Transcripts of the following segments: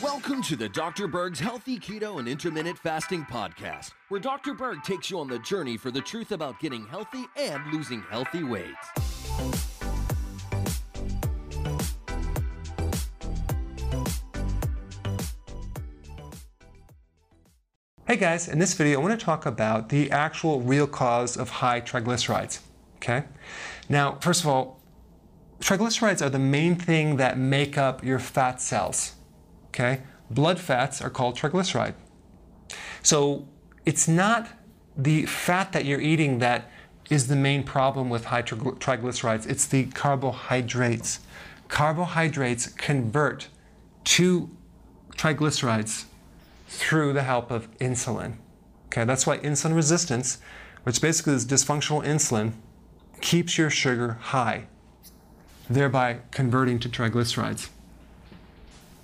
Welcome to the Dr. Berg's Healthy Keto and Intermittent Fasting Podcast, where Dr. Berg takes you on the journey for the truth about getting healthy and losing healthy weight. Hey guys, in this video I want to talk about the actual real cause of high triglycerides. Okay? Now, first of all, triglycerides are the main thing that make up your fat cells. Okay? Blood fats are called triglyceride. So it's not the fat that you're eating that is the main problem with high triglycerides, it's the carbohydrates. Carbohydrates convert to triglycerides through the help of insulin. Okay, that's why insulin resistance, which basically is dysfunctional insulin, keeps your sugar high, thereby converting to triglycerides.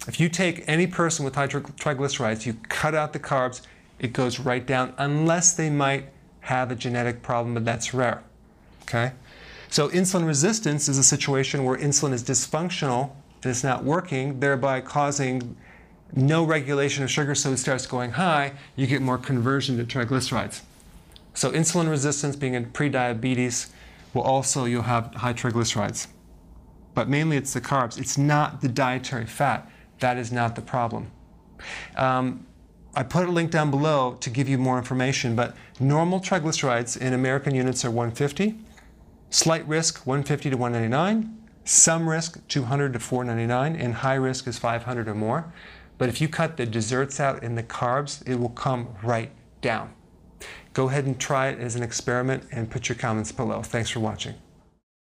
If you take any person with high triglycerides, you cut out the carbs, it goes right down, unless they might have a genetic problem, but that's rare. Okay? So, insulin resistance is a situation where insulin is dysfunctional, it's not working, thereby causing no regulation of sugar, so it starts going high, you get more conversion to triglycerides. So insulin resistance being in prediabetes will also, you'll have high triglycerides. But mainly it's the carbs. It's not the dietary fat. That is not the problem. Um, I put a link down below to give you more information, but normal triglycerides in American units are 150, slight risk 150 to 199, some risk 200 to 499, and high risk is 500 or more. But if you cut the desserts out and the carbs, it will come right down. Go ahead and try it as an experiment and put your comments below. Thanks for watching.